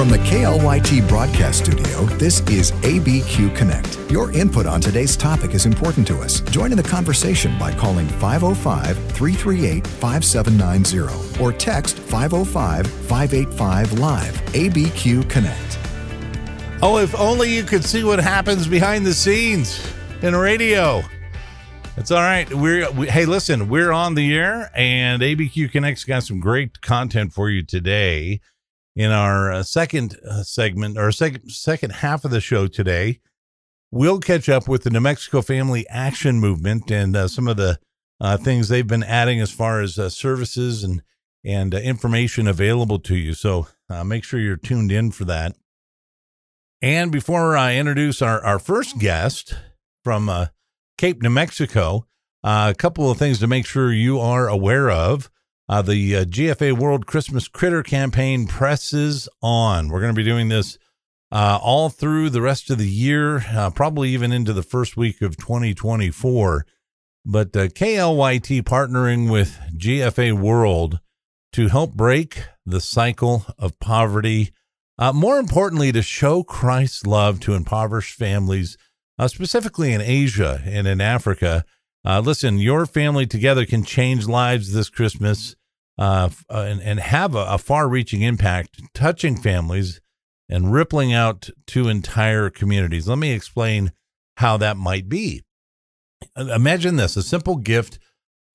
From the KLYT broadcast studio, this is ABQ Connect. Your input on today's topic is important to us. Join in the conversation by calling 505 338 5790 or text 505 585 Live. ABQ Connect. Oh, if only you could see what happens behind the scenes in radio. It's all right. We're we, hey, listen, we're on the air, and ABQ Connect's got some great content for you today. In our uh, second uh, segment or second second half of the show today, we'll catch up with the New Mexico Family Action Movement and uh, some of the uh, things they've been adding as far as uh, services and and uh, information available to you. So make sure you're tuned in for that. And before I introduce our, our first guest from Cape, New Mexico, a couple of things to make sure you are aware of. Uh, the uh, GFA World Christmas Critter campaign presses on. We're going to be doing this uh, all through the rest of the year, uh, probably even into the first week of 2024. But KLYT partnering with GFA World to help break the cycle of poverty uh, more importantly, to show Christ's love to impoverished families, uh, specifically in Asia and in Africa. Uh, listen, your family together can change lives this Christmas uh, uh, and, and have a, a far reaching impact, touching families and rippling out to entire communities. Let me explain how that might be. Imagine this a simple gift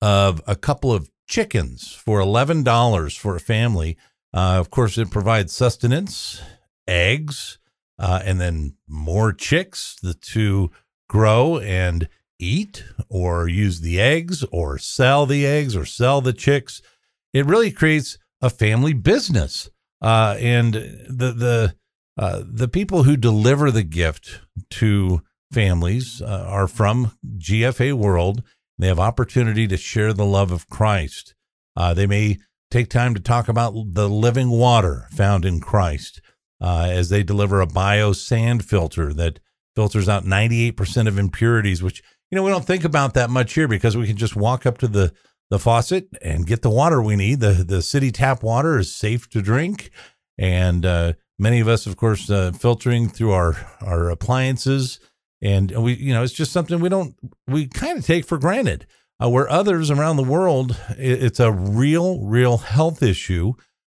of a couple of chickens for $11 for a family uh, of course, it provides sustenance, eggs, uh, and then more chicks to grow and eat or use the eggs or sell the eggs or sell the chicks. It really creates a family business. Uh, and the the uh, the people who deliver the gift to families uh, are from GFA World. They have opportunity to share the love of Christ. Uh, they may take time to talk about the living water found in Christ uh, as they deliver a bio sand filter that filters out 98% of impurities, which, you know, we don't think about that much here because we can just walk up to the, the faucet and get the water we need. The, the city tap water is safe to drink. And uh, many of us, of course, uh, filtering through our, our appliances. And we, you know, it's just something we don't, we kind of take for granted uh, where others around the world, it's a real, real health issue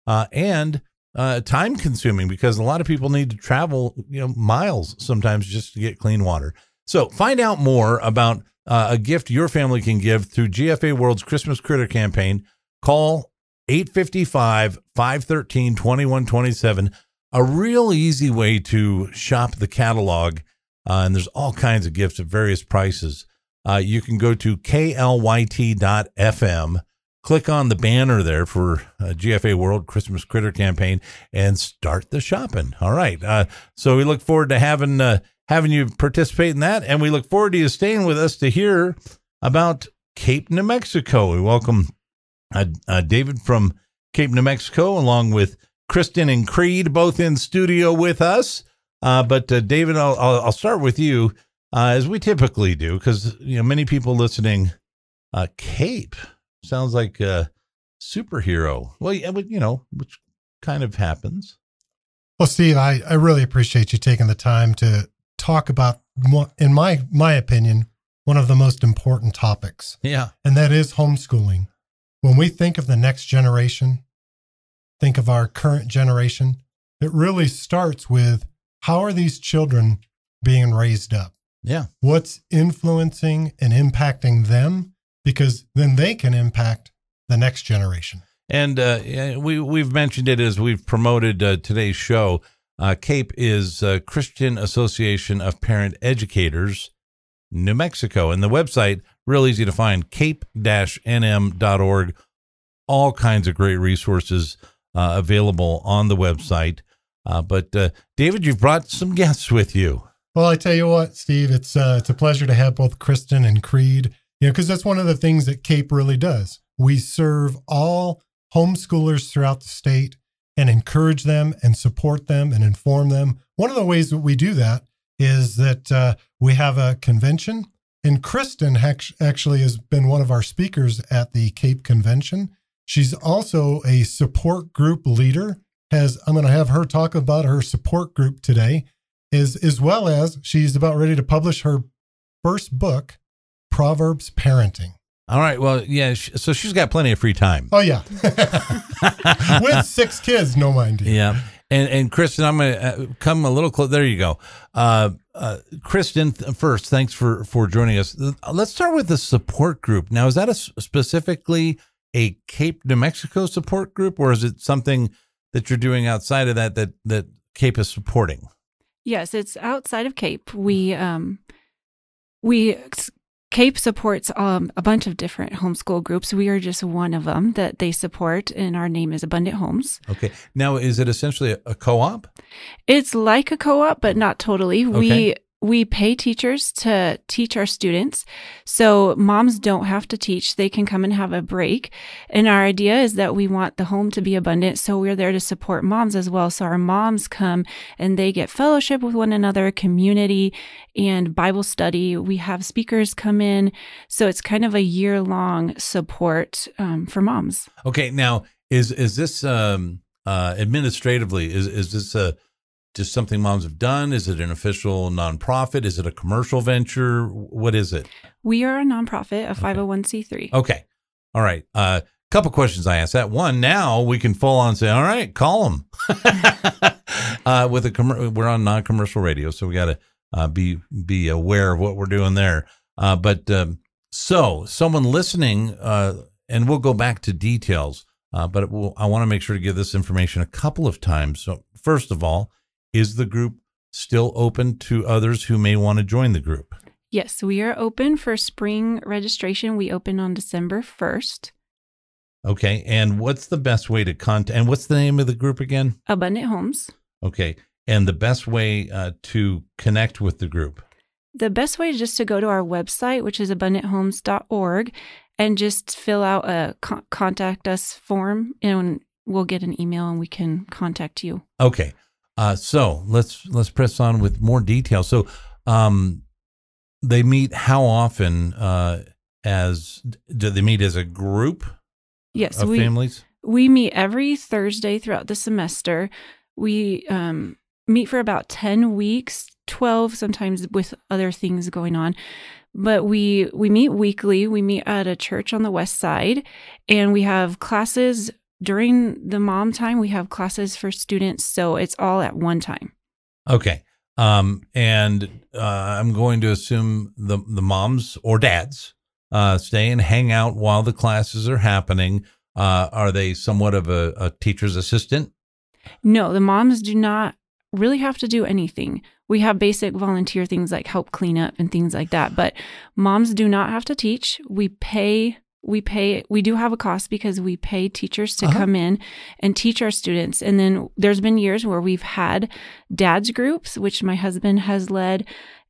uh, and uh, time consuming because a lot of people need to travel, you know, miles sometimes just to get clean water. So find out more about uh, a gift your family can give through GFA World's Christmas Critter campaign. Call 855 513 2127. A real easy way to shop the catalog. Uh, and there's all kinds of gifts at various prices uh, you can go to klyt.fm, click on the banner there for uh, GFA World Christmas Critter Campaign, and start the shopping. All right. Uh, so we look forward to having uh, having you participate in that, and we look forward to you staying with us to hear about Cape, New Mexico. We welcome uh, uh, David from Cape, New Mexico, along with Kristen and Creed, both in studio with us. but David, I'll, I'll, I'll start with you uh, as we typically do, because you know many people listening. Uh, Cape sounds like a superhero. Well, yeah, you know, which kind of happens. Well, Steve, I, I really appreciate you taking the time to talk about, in my my opinion, one of the most important topics. Yeah, and that is homeschooling. When we think of the next generation, think of our current generation. It really starts with how are these children being raised up? Yeah. What's influencing and impacting them? Because then they can impact the next generation. And uh, we we've mentioned it as we've promoted uh, today's show. Uh, CAPE is Christian Association of Parent Educators, New Mexico, and the website real easy to find cape-nm.org. All kinds of great resources uh, available on the website. Uh, but uh, David, you've brought some guests with you. Well, I tell you what, Steve, it's uh, it's a pleasure to have both Kristen and Creed. You know, because that's one of the things that CAPE really does. We serve all homeschoolers throughout the state and encourage them and support them and inform them. One of the ways that we do that is that uh, we have a convention, and Kristen actually has been one of our speakers at the CAPE convention. She's also a support group leader has I'm going to have her talk about her support group today, is as well as she's about ready to publish her first book, Proverbs Parenting. All right. Well, yeah. sh- So she's got plenty of free time. Oh yeah, with six kids, no mind you. Yeah. And and Kristen, I'm gonna uh, come a little close. There you go. Uh, uh, Kristen, th- first, thanks for for joining us. Let's start with the support group. Now, is that a, specifically a Cape New Mexico support group, or is it something that you're doing outside of that that that Cape is supporting? Yes, it's outside of Cape. We um we Cape supports um, a bunch of different homeschool groups. We are just one of them that they support, and our name is Abundant Homes. Okay. Now, is it essentially a, a co-op? It's like a co-op, but not totally. Okay. We we pay teachers to teach our students, so moms don't have to teach; they can come and have a break. And our idea is that we want the home to be abundant, so we're there to support moms as well. So our moms come and they get fellowship with one another, community, and Bible study. We have speakers come in, so it's kind of a year long support um, for moms. Okay. Now, is is this um, uh, administratively is is this a just something moms have done? Is it an official nonprofit? Is it a commercial venture? What is it? We are a nonprofit, a 501c3. Okay. All right. A uh, couple questions I asked that. One, now we can full on say, all right, call them. uh, with a commer- we're on non-commercial radio, so we got to uh, be be aware of what we're doing there. Uh, but um, so someone listening, uh, and we'll go back to details. Uh, but we'll, I want to make sure to give this information a couple of times. So first of all, is the group still open to others who may want to join the group? Yes, we are open for spring registration. We open on December 1st. Okay. And what's the best way to contact? And what's the name of the group again? Abundant Homes. Okay. And the best way uh, to connect with the group? The best way is just to go to our website, which is abundanthomes.org, and just fill out a con- contact us form, and we'll get an email and we can contact you. Okay. Uh, so let's let's press on with more detail. So, um, they meet how often? Uh, as do they meet as a group Yes, of we families? we meet every Thursday throughout the semester. We um, meet for about 10 weeks, 12 sometimes with other things going on. But we we meet weekly. We meet at a church on the west side and we have classes during the mom time. We have classes for students, so it's all at one time. Okay. Um, and uh, I'm going to assume the the moms or dads uh, stay and hang out while the classes are happening. Uh, are they somewhat of a, a teacher's assistant? No, the moms do not really have to do anything. We have basic volunteer things like help clean up and things like that, but moms do not have to teach. We pay we pay we do have a cost because we pay teachers to Uh-huh. come in and teach our students. And then there's been years where we've had dads groups which my husband has led.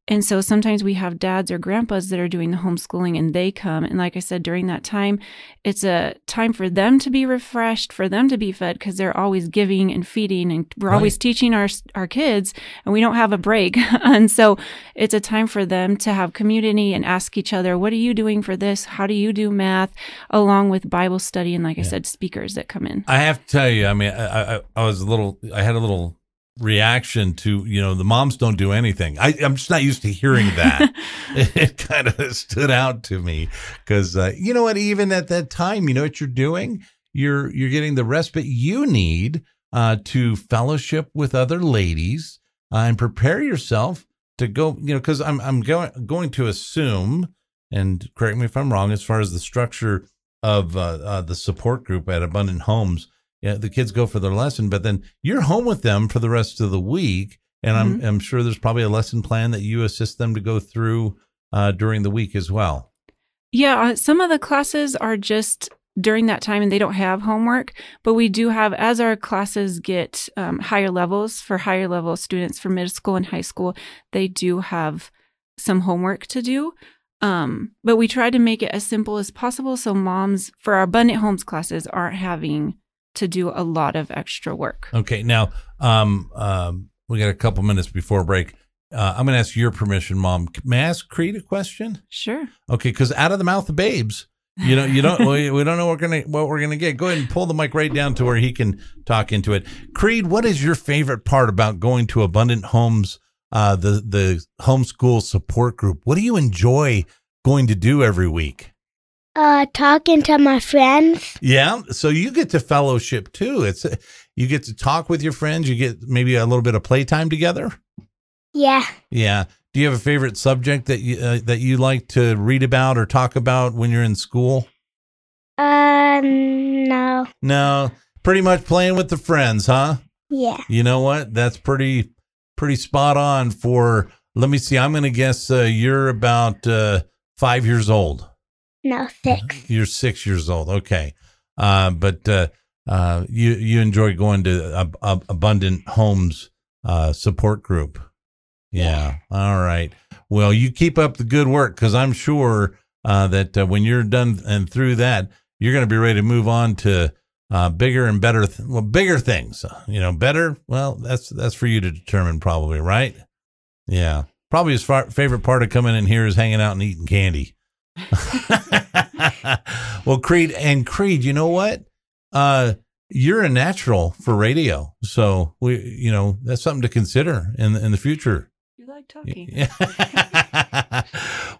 And so sometimes we have dads or grandpas that are doing the homeschooling and they come. And like I said, during that time, it's a time for them to be refreshed, for them to be fed because they're always giving and feeding and we're always teaching our our kids and we don't have a break. and so it's a time for them to have community and ask each other, what are you doing for this? How do you do math? Along with Bible study and like I said, speakers that come in. I have to tell you, I mean, I, I, I was a little, I had a little reaction to, you know, the moms don't do anything. I, I'm just not used to hearing that. it, it kind of stood out to me because, uh, you know what, even at that time, you know what you're doing? You're, you're getting the respite you need uh, to fellowship with other ladies uh, and prepare yourself to go, you know, because I'm, I'm going, going to assume, and correct me if I'm wrong, as far as the structure of uh, uh, the support group at Abundant Homes, yeah, the kids go for their lesson, but then you're home with them for the rest of the week, and I'm I'm sure there's probably a lesson plan that you assist them to go through uh, during the week as well. Yeah, uh, some of the classes are just during that time and they don't have homework, but we do have, as our classes get um, higher levels for higher level students for middle school and high school, they do have some homework to do. Um, but we try to make it as simple as possible so moms for our abundant homes classes aren't having to do a lot of extra work. Okay, now um, um, we got a couple minutes before break. Uh, I'm going to ask your permission, Mom. May I ask Creed a question? Sure. Okay, because out of the mouth of babes, You know, you don't. we, we don't know what we're gonna what we're gonna get. Go ahead and pull the mic right down to where he can talk into it. Creed, what is your favorite part about going to Abundant Homes, uh, the the homeschool support group? What do you enjoy going to do every week? Uh, talking to my friends. Yeah, so you get to fellowship too. It's you get to talk with your friends. You get maybe a little bit of playtime together. Yeah. Yeah. Do you have a favorite subject that you uh, that you like to read about or talk about when you're in school? Uh, no. No, pretty much playing with the friends, huh? Yeah. You know what? That's pretty pretty spot on for. Let me see. I'm going to guess uh, you're about uh, five years old. No, six. You're six years old. Okay, uh, but uh, uh, you you enjoy going to Ab- Ab- Abundant Homes uh, support group. Yeah. All right. Well, you keep up the good work because I'm sure uh, that uh, when you're done and through that, you're going to be ready to move on to uh, bigger and better, th- well, bigger things. You know, better. Well, that's that's for you to determine, probably, right? Yeah. Probably his fa- favorite part of coming in here is hanging out and eating candy. well, Creed and Creed, you know what? Uh, you're a natural for radio, so we, you know, that's something to consider in in the future. You like talking. Yeah.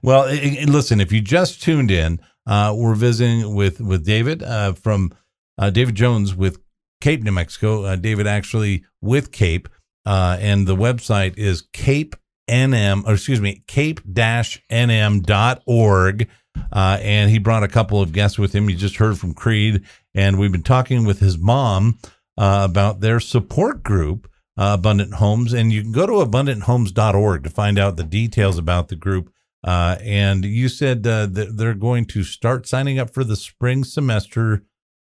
well, i- i- listen, if you just tuned in, uh, we're visiting with with David uh, from uh, David Jones with Cape, New Mexico. Uh, David actually with Cape, uh, and the website is Cape NM, or excuse me, cape dash nm.org Uh, and he brought a couple of guests with him. You just heard from Creed, and we've been talking with his mom uh, about their support group, uh, Abundant Homes. And you can go to abundanthomes.org to find out the details about the group. Uh, and you said uh, that they're going to start signing up for the spring semester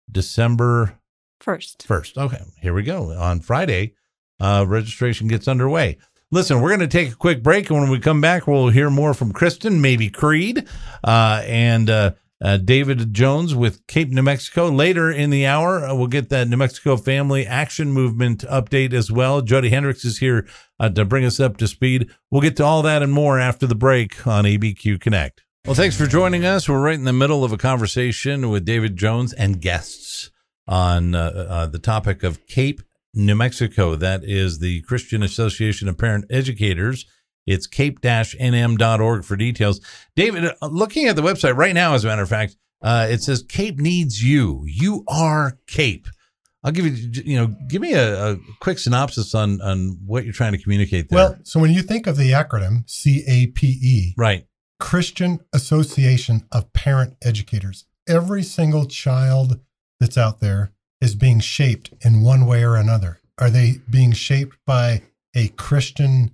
December First. first. Okay, here we go. On Friday, uh, registration gets underway. Listen, we're going to take a quick break, and when we come back, we'll hear more from Kristen, maybe Creed, uh, and uh, uh, David Jones with Cape New Mexico. Later in the hour, uh, we'll get that New Mexico Family Action Movement update as well. Jody Hendricks is here uh, to bring us up to speed. We'll get to all that and more after the break on ABQ Connect. Well, thanks for joining us. We're right in the middle of a conversation with David Jones and guests on uh, the topic of Cape, New Mexico. That is the Christian Association of Parent Educators. It's cape-nm.org for details. David, uh, looking at the website right now, as a matter of fact, uh, it says Cape needs you. You are Cape. I'll give you, you know, give me a, a quick synopsis on on what you're trying to communicate there. Well, so when you think of the acronym CAPE, right. Christian Association of Parent Educators, every single child that's out there is being shaped in one way or another. Are they being shaped by a Christian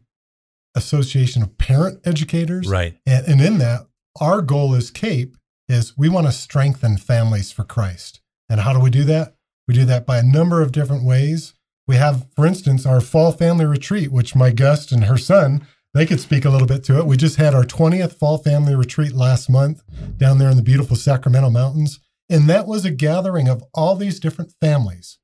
Association of Parent Educators? Right. And, and in that, our goal as CAPE is we want to strengthen families for Christ. And how do we do that? We do that by a number of different ways. We have, for instance, our fall family retreat, which my guest and her son, they could speak a little bit to it. We just had our 20th fall family retreat last month down there in the beautiful Sacramento Mountains. And that was a gathering of all these different families.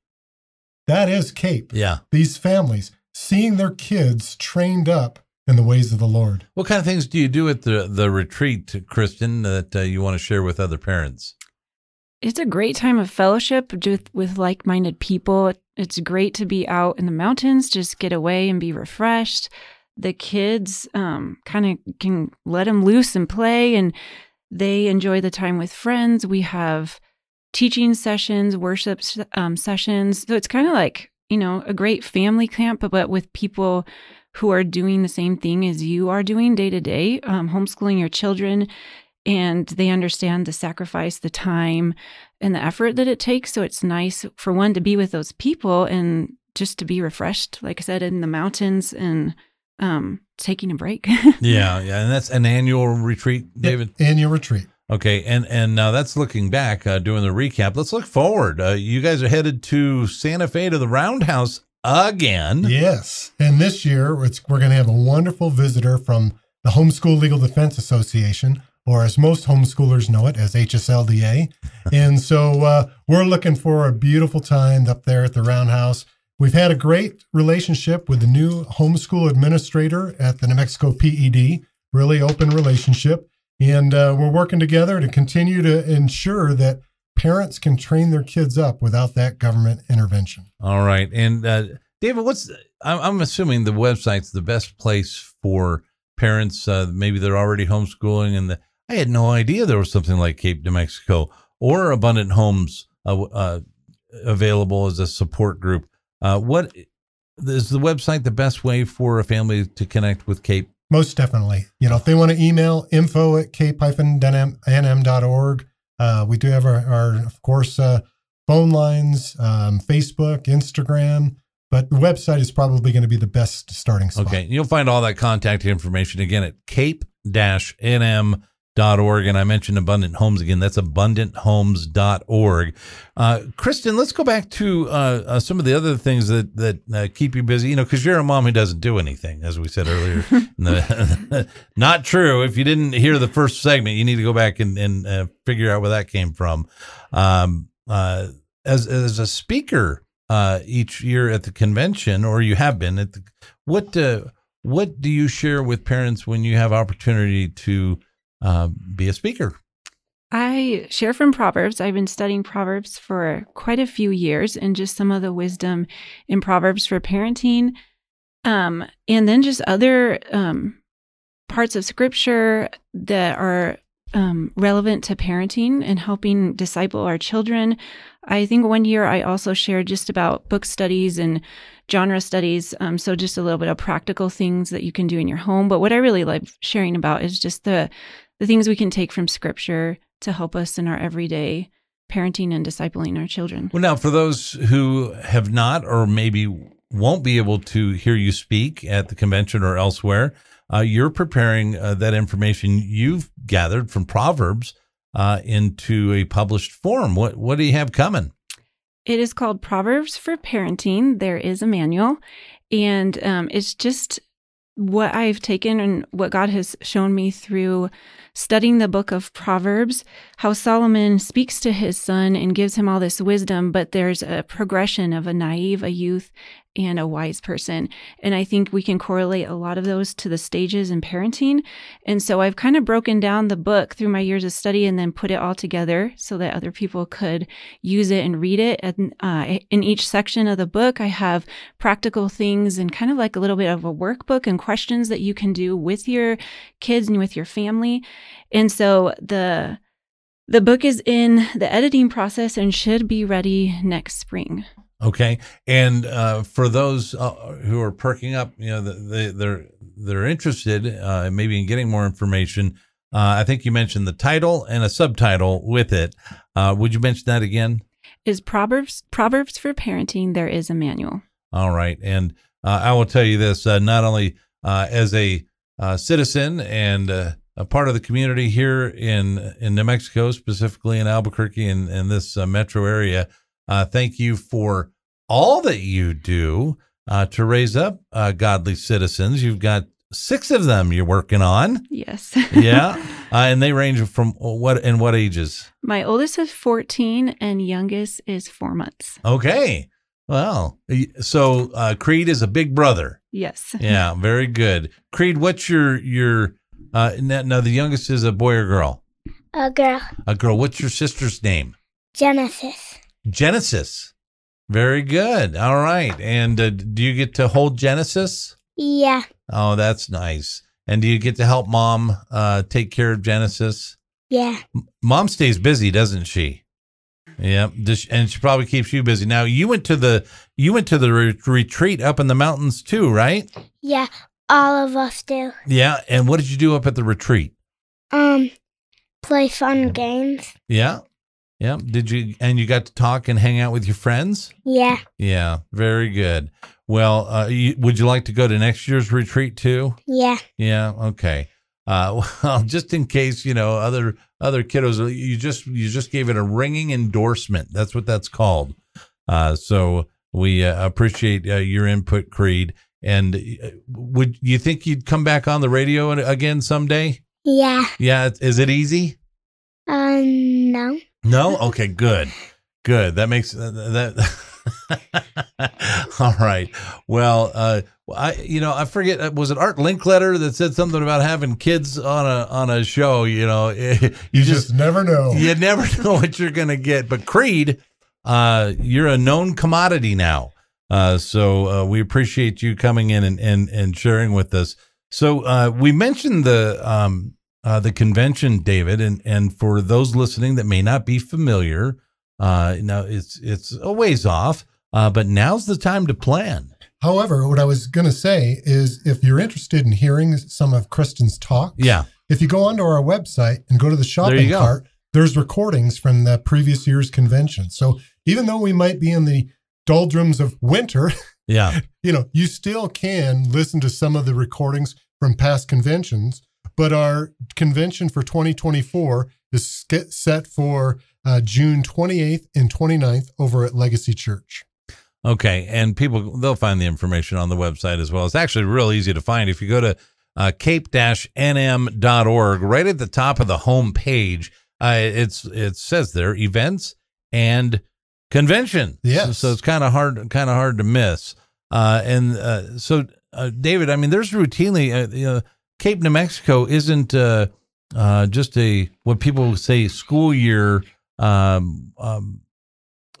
That is CAPE. Yeah. These families seeing their kids trained up in the ways of the Lord. What kind of things do you do at the the retreat, Kristen, that uh, you want to share with other parents? It's a great time of fellowship with, with like minded people. It's great to be out in the mountains, just get away and be refreshed. The kids um, kind of can let them loose and play, and they enjoy the time with friends. We have teaching sessions, worship um, sessions. So it's kind of like, you know, a great family camp, but, with people who are doing the same thing as you are doing day to day, um, homeschooling your children and they understand the sacrifice, the time, and the effort that it takes. So it's nice for one to be with those people and just to be refreshed, like I said, in the mountains and um, taking a break. Yeah, yeah, and that's an annual retreat, David. Annual retreat. Okay, and and now that's looking back, uh, doing the recap. Let's look forward. Uh, you guys are headed to Santa Fe to the Roundhouse again. Yes. And this year, it's, we're going to have a wonderful visitor from the Homeschool Legal Defense Association, or as most homeschoolers know it, as HSLDA. and so uh, we're looking for a beautiful time up there at the Roundhouse. We've had a great relationship with the new homeschool administrator at the New Mexico PED, really open relationship. And uh, we're working together to continue to ensure that parents can train their kids up without that government intervention. All right. And uh, David, what's I'm, assuming the website's the best place for parents. Uh, maybe they're already homeschooling, and the, I had no idea there was something like Cape New Mexico or Abundant Homes uh, uh, available as a support group. Uh, what is the website the best way for a family to connect with Cape? Most definitely. You know, if they want to email info at cape-nm.org, uh, we do have our, our of course, uh, phone lines, um, Facebook, Instagram, but the website is probably going to be the best starting spot. Okay. You'll find all that contact information again at cape-nm.org org and i mentioned abundant homes again. That's abundanthomes.org uh, kristen let's go back to uh, uh, some of the other things that that uh, keep you busy. You know because you're a mom who doesn't do anything as we said earlier. Not true. If you didn't hear the first segment you need to go back and, and uh, figure out where that came from. Um, uh, as, as a speaker each year at the convention or you have been at the what what do you share with parents when you have opportunity to uh, be a speaker? I share from Proverbs. I've been studying Proverbs for quite a few years and just some of the wisdom in Proverbs for parenting. Um, and then just other um, parts of scripture that are um, relevant to parenting and helping disciple our children. I think one year I also shared just about book studies and genre studies. Um, so just a little bit of practical things that you can do in your home. But what I really love sharing about is just the the things we can take from scripture to help us in our everyday parenting and discipling our children. Well, now, for those who have not or maybe won't be able to hear you speak at the convention or elsewhere, uh, you're preparing uh, that information you've gathered from Proverbs uh, into a published form. What what do you have coming? It is called Proverbs for Parenting. There is a manual, and um, it's just what I've taken and what God has shown me through studying the book of Proverbs, how Solomon speaks to his son and gives him all this wisdom, but there's a progression of a naive, a youth, and a wise person. And I think we can correlate a lot of those to the stages in parenting. And so I've kind of broken down the book through my years of study and then put it all together so that other people could use it and read it. And uh, in each section of the book, I have practical things and kind of like a little bit of a workbook and questions that you can do with your kids and with your family. And so the the book is in the editing process and should be ready next spring. Okay, and uh, for those uh, who are perking up, you know, they, they're they're interested, uh, maybe in getting more information. Uh, I think you mentioned the title and a subtitle with it. Uh, would you mention that again? Is Proverbs Proverbs for Parenting? There is a manual. All right, and uh, I will tell you this: not only as a citizen and a part of the community here in in New Mexico, specifically in Albuquerque and, in this uh, metro area. Uh, thank you for all that you do uh, to raise up uh, godly citizens. You've got six of them you're working on. Yes. yeah, uh, and they range from what and what ages? My oldest is 14, and youngest is four months. Okay. Well, so uh, Creed is a big brother. Yes. Yeah, very good. Creed, what's your your uh, now, now, the youngest is a boy or girl? A girl. A girl. What's your sister's name? Genesis. Genesis. Very good. All right. And uh, do you get to hold Genesis? Yeah. Oh, that's nice. And do you get to help mom uh, take care of Genesis? Yeah. Mom stays busy, doesn't she? Yeah, and she probably keeps you busy. Now you went to the you went to the re- retreat up in the mountains too, right? Yeah, all of us do. Yeah, and what did you do up at the retreat? Um, play fun games. Yeah. Yeah. Did you and you got to talk and hang out with your friends? Yeah. Yeah. Very good. Well, uh, you, would you like to go to next year's retreat too? Yeah. Yeah. Okay. Uh, well, just in case you know other other kiddos, you just you just gave it a ringing endorsement. That's what that's called. Uh, so we uh, appreciate uh, your input, Creed. And uh, would you think you'd come back on the radio again someday? Yeah. Yeah. Is it easy? Um, no. No. Okay. Good. Good. That makes uh, that All right. Well, uh, I you know I forget uh, was it Art Linkletter that said something about having kids on a on a show. You know, you, You, just, never know. you never know what you're gonna get. But Creed, uh, you're a known commodity now. Uh, so uh, we appreciate you coming in and and, and sharing with us. So uh, we mentioned the um, uh, the convention, David, and and for those listening that may not be familiar, uh, now it's it's a ways off, uh, but now's the time to plan. However, what I was going to say is if you're interested in hearing some of Kristen's talk, Yeah, if you go onto our website and go to the shopping go. cart, there's recordings from the previous year's convention. So even though we might be in the doldrums of winter, yeah, you know, you still can listen to some of the recordings from past conventions. But our convention for 2024 is set for uh, June 28th and 29th over at Legacy Church. okay. And people they'll find the information on the website as well. It's actually real easy to find if you go to uh, cape-nm.org. Right at the top of the home page, uh, it's it says there events and convention. Yes. So, so it's kind of hard kind of hard to miss. Uh, and uh, so, uh, David, I mean, there's routinely, uh, you know, Cape New Mexico isn't uh, uh, just a what people say school year um, um,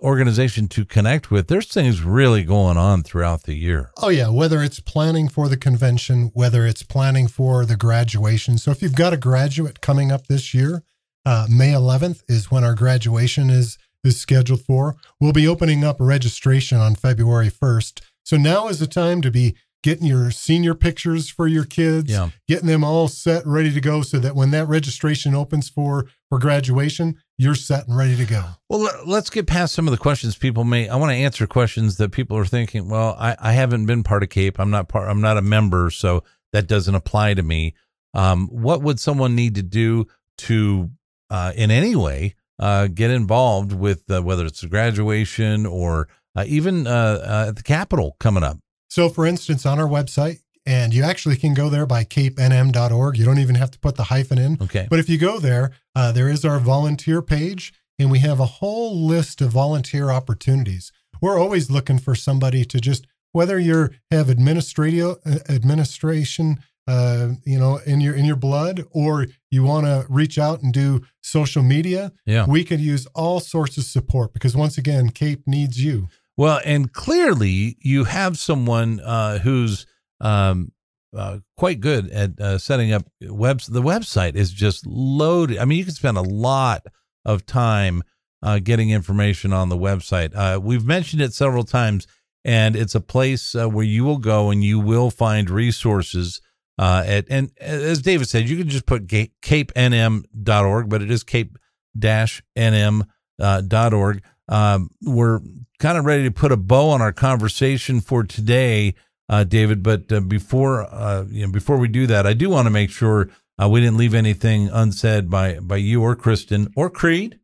organization to connect with. There's things really going on throughout the year. Oh, yeah. Whether it's planning for the convention, whether it's planning for the graduation. So if you've got a graduate coming up this year, uh, May 11th is when our graduation is is scheduled for. We'll be opening up registration on February 1st. So now is the time to be getting your senior pictures for your kids, Yeah. getting them all set, ready to go, so that when that registration opens for for graduation, you're set and ready to go. Well, let- let's get past some of the questions people may. I want to answer questions that people are thinking. Well, I, I haven't been part of Cape. I'm not part. I'm not a member, so that doesn't apply to me. Um, what would someone need to do to, uh, in any way, uh, get involved with uh, whether it's a graduation or uh, even uh, uh, at the Capitol coming up? So, for instance, on our website, and you actually can go there by capenm.org. You don't even have to put the hyphen in. Okay. But if you go there, uh, there is our volunteer page, and we have a whole list of volunteer opportunities. We're always looking for somebody to just, whether you have administrative uh, administration, uh, you know, in your in your blood, or you want to reach out and do social media, Yeah. we could use all sorts of support because once again, Cape needs you. Well, and clearly you have someone uh, who's um, uh, quite good at uh, setting up webs. The website is just loaded. I mean, you can spend a lot of time uh, getting information on the website. Uh, we've mentioned it several times, and it's a place uh, where you will go and you will find resources. At and as David said, you can just put capenm.org, but it is cape-nm uh, dot org. Um, we're kind of ready to put a bow on our conversation for today, uh, David. But uh, before uh, you know, before we do that, I do want to make sure uh, we didn't leave anything unsaid by by you or Kristen or Creed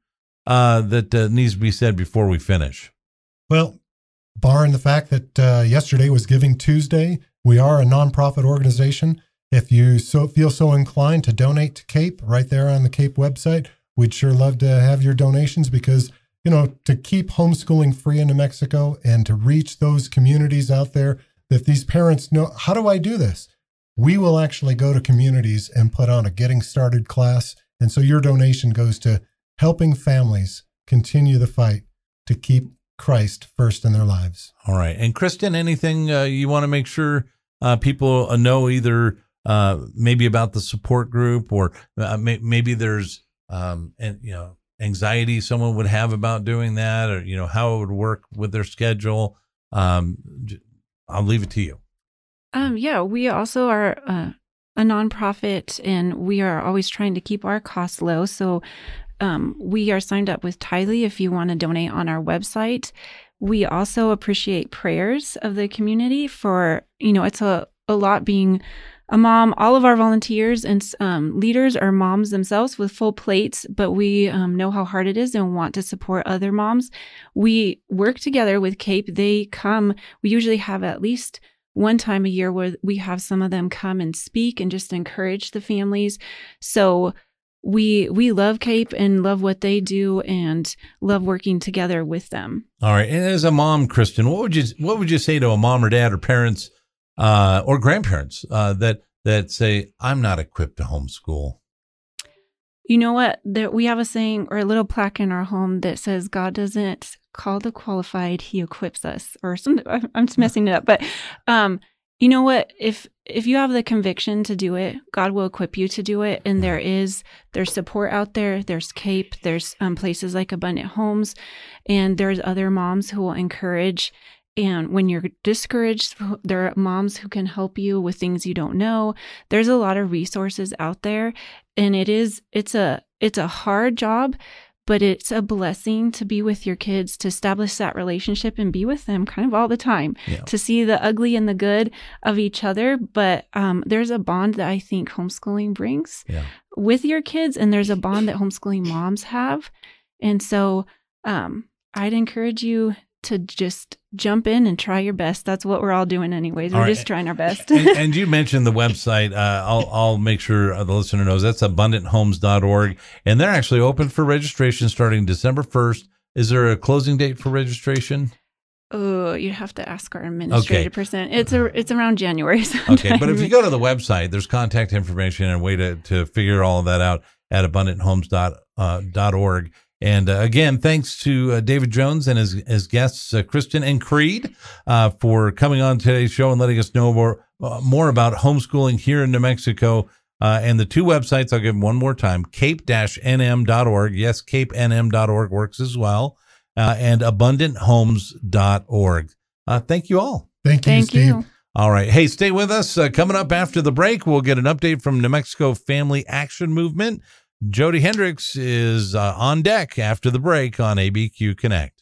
uh, that uh, needs to be said before we finish. Well, barring the fact that yesterday was Giving Tuesday, we are a nonprofit organization. If you so feel so inclined to donate to Cape, right there on the Cape website, we'd sure love to have your donations because you know to keep homeschooling free in New Mexico and to reach those communities out there that these parents know how do I do this? We will actually go to communities and put on a getting started class, and so your donation goes to helping families continue the fight to keep Christ first in their lives. All right, and Kristen, anything uh, you want to make sure uh, people know either uh, maybe about the support group or uh, may- maybe there's um, and you know anxiety someone would have about doing that, or you know how it would work with their schedule. Um, I'll leave it to you. Um, yeah, we also are uh, a nonprofit, and we are always trying to keep our costs low. So, um, we are signed up with Tithely if you want to donate on our website. We also appreciate prayers of the community for you know it's a a lot being a mom. All of our volunteers and um, leaders are moms themselves with full plates, but we um, know how hard it is and want to support other moms. We work together with Cape. They come. We usually have at least one time a year where we have some of them come and speak and just encourage the families. So we we love Cape and love what they do and love working together with them. All right. And as a mom, Kristen, what would you what would you say to a mom or dad or parents uh, or grandparents uh, that that say I'm not equipped to homeschool? You know what? There, we have a saying or a little plaque in our home that says God doesn't call the qualified; He equips us. Or some, I'm just messing it up, but um, you know what if if you have the conviction to do it god will equip you to do it and there is there's support out there there's cape there's um, places like abundant homes and there's other moms who will encourage and when you're discouraged there are moms who can help you with things you don't know there's a lot of resources out there and it is it's a it's a hard job but it's a blessing to be with your kids to establish that relationship and be with them kind of all the time Yeah. to see the ugly and the good of each other but um, there's a bond that i think homeschooling brings Yeah. with your kids and there's a bond that homeschooling moms have and so um, i'd encourage you to just jump in and try your best that's what we're all doing anyways we're right. just trying our best and, and you mentioned the website. Uh, I'll I'll make sure the listener knows that's abundanthomes.org, and they're actually open for registration starting December first. Is there a closing date for registration? oh you have to ask our administrative person it's a it's around january Okay, but if you go to the website, there's contact information and a way to, to figure all of that out at abundanthomes.org. Uh, dot org. And uh, again, thanks to uh, David Jones and his, his guests, uh, Kristen and Creed, uh, for coming on today's show and letting us know more, uh, more about homeschooling here in New Mexico. Uh, and the two websites, I'll give them one more time cape-nm.org. Yes, cape nm.org works as well. Uh, and abundanthomes.org. Uh, thank you all. Thank you, thank Steve. you All right. Hey, stay with us. Uh, coming up after the break, we'll get an update from New Mexico Family Action Movement. Jody Hendricks is uh, on deck after the break on ABQ Connect.